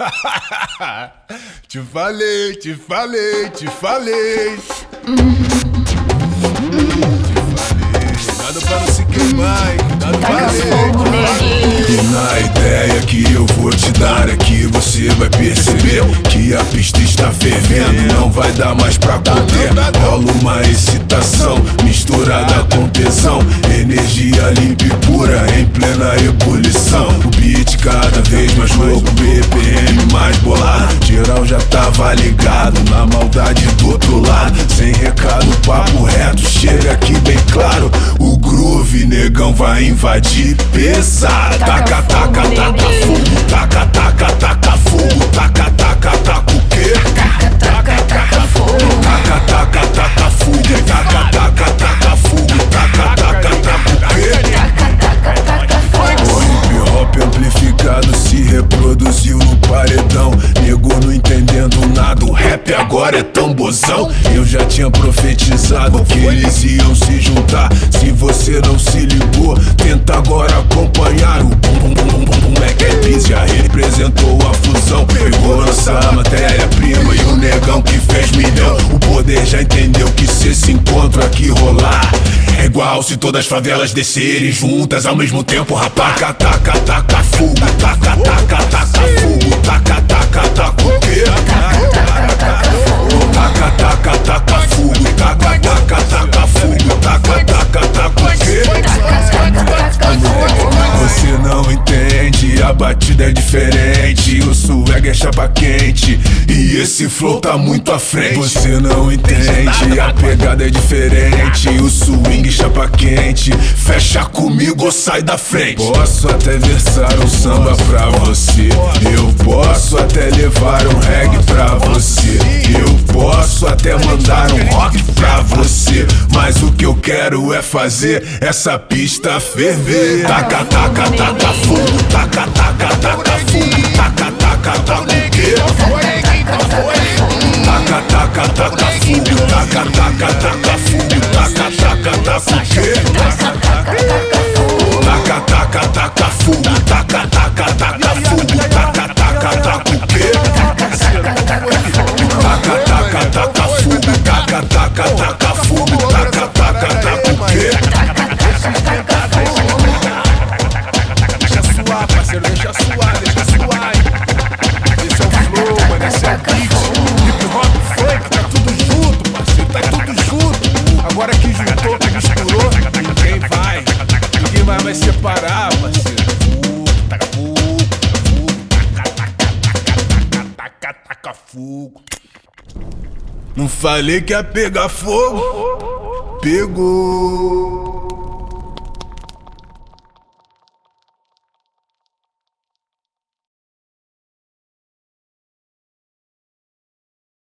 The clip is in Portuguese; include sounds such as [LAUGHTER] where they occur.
[LAUGHS] te falei, te falei, te falei. Cuidado pra não se queimar? Cuidado pra ler. nele. E na ideia que eu vou te dar é que você vai perceber que a pista está fervendo, não vai dar mais pra conter. Rola uma excitação misturada com tesão, energia limpa e pura em plena ebulição. O beat cada vez vai invadir pesado. Taca, taca, taca fogo, taca, taca, taca fogo, taca, taca, taca o quê? Taca, taca, taca fogo. Taca, taca, taca fogo, taca, taca, taca fogo, taca, taca, taca o quê? Taca, taca, taca fogo. O hip hop amplificado se reproduziu no paredão. Nego não entendendo nada, o rap agora é tambozão. Eu já tinha profetizado que eles iam se juntar. Se você não se ligou, tenta agora acompanhar o bum bum bum bum bum. É é já representou a fusão. Pegou nossa matéria-prima e o negão que fez milhão. O poder já entendeu que se esse encontro aqui rolar. É igual se todas as favelas descerem juntas ao mesmo tempo, rapaz. Taca, taca, taca fogo, taca, taca, taca fogo, taca, taca, taca o quê? Taca, é chapa quente e esse flow tá muito à frente. Você não entende, a pegada é diferente. O swing chapa quente, fecha comigo ou sai da frente. Posso até versar um samba pra você. Eu posso até levar um reggae pra você. Eu posso até mandar um rock pra você. Mas o que eu quero é fazer essa pista ferver. Taca, taca, taca fogo, taca, taca, taca fogo, taca, taca, taca o quê? Taca, taca, taca taca, taca, taca taca, taca, taca o? Taca, taca, taca fogo, taca, taca, taca taca, taca, taca o? Taca, taca, taca taca, taca, taca taca, taca, fogo. Não falei que ia pegar fogo? Pegou.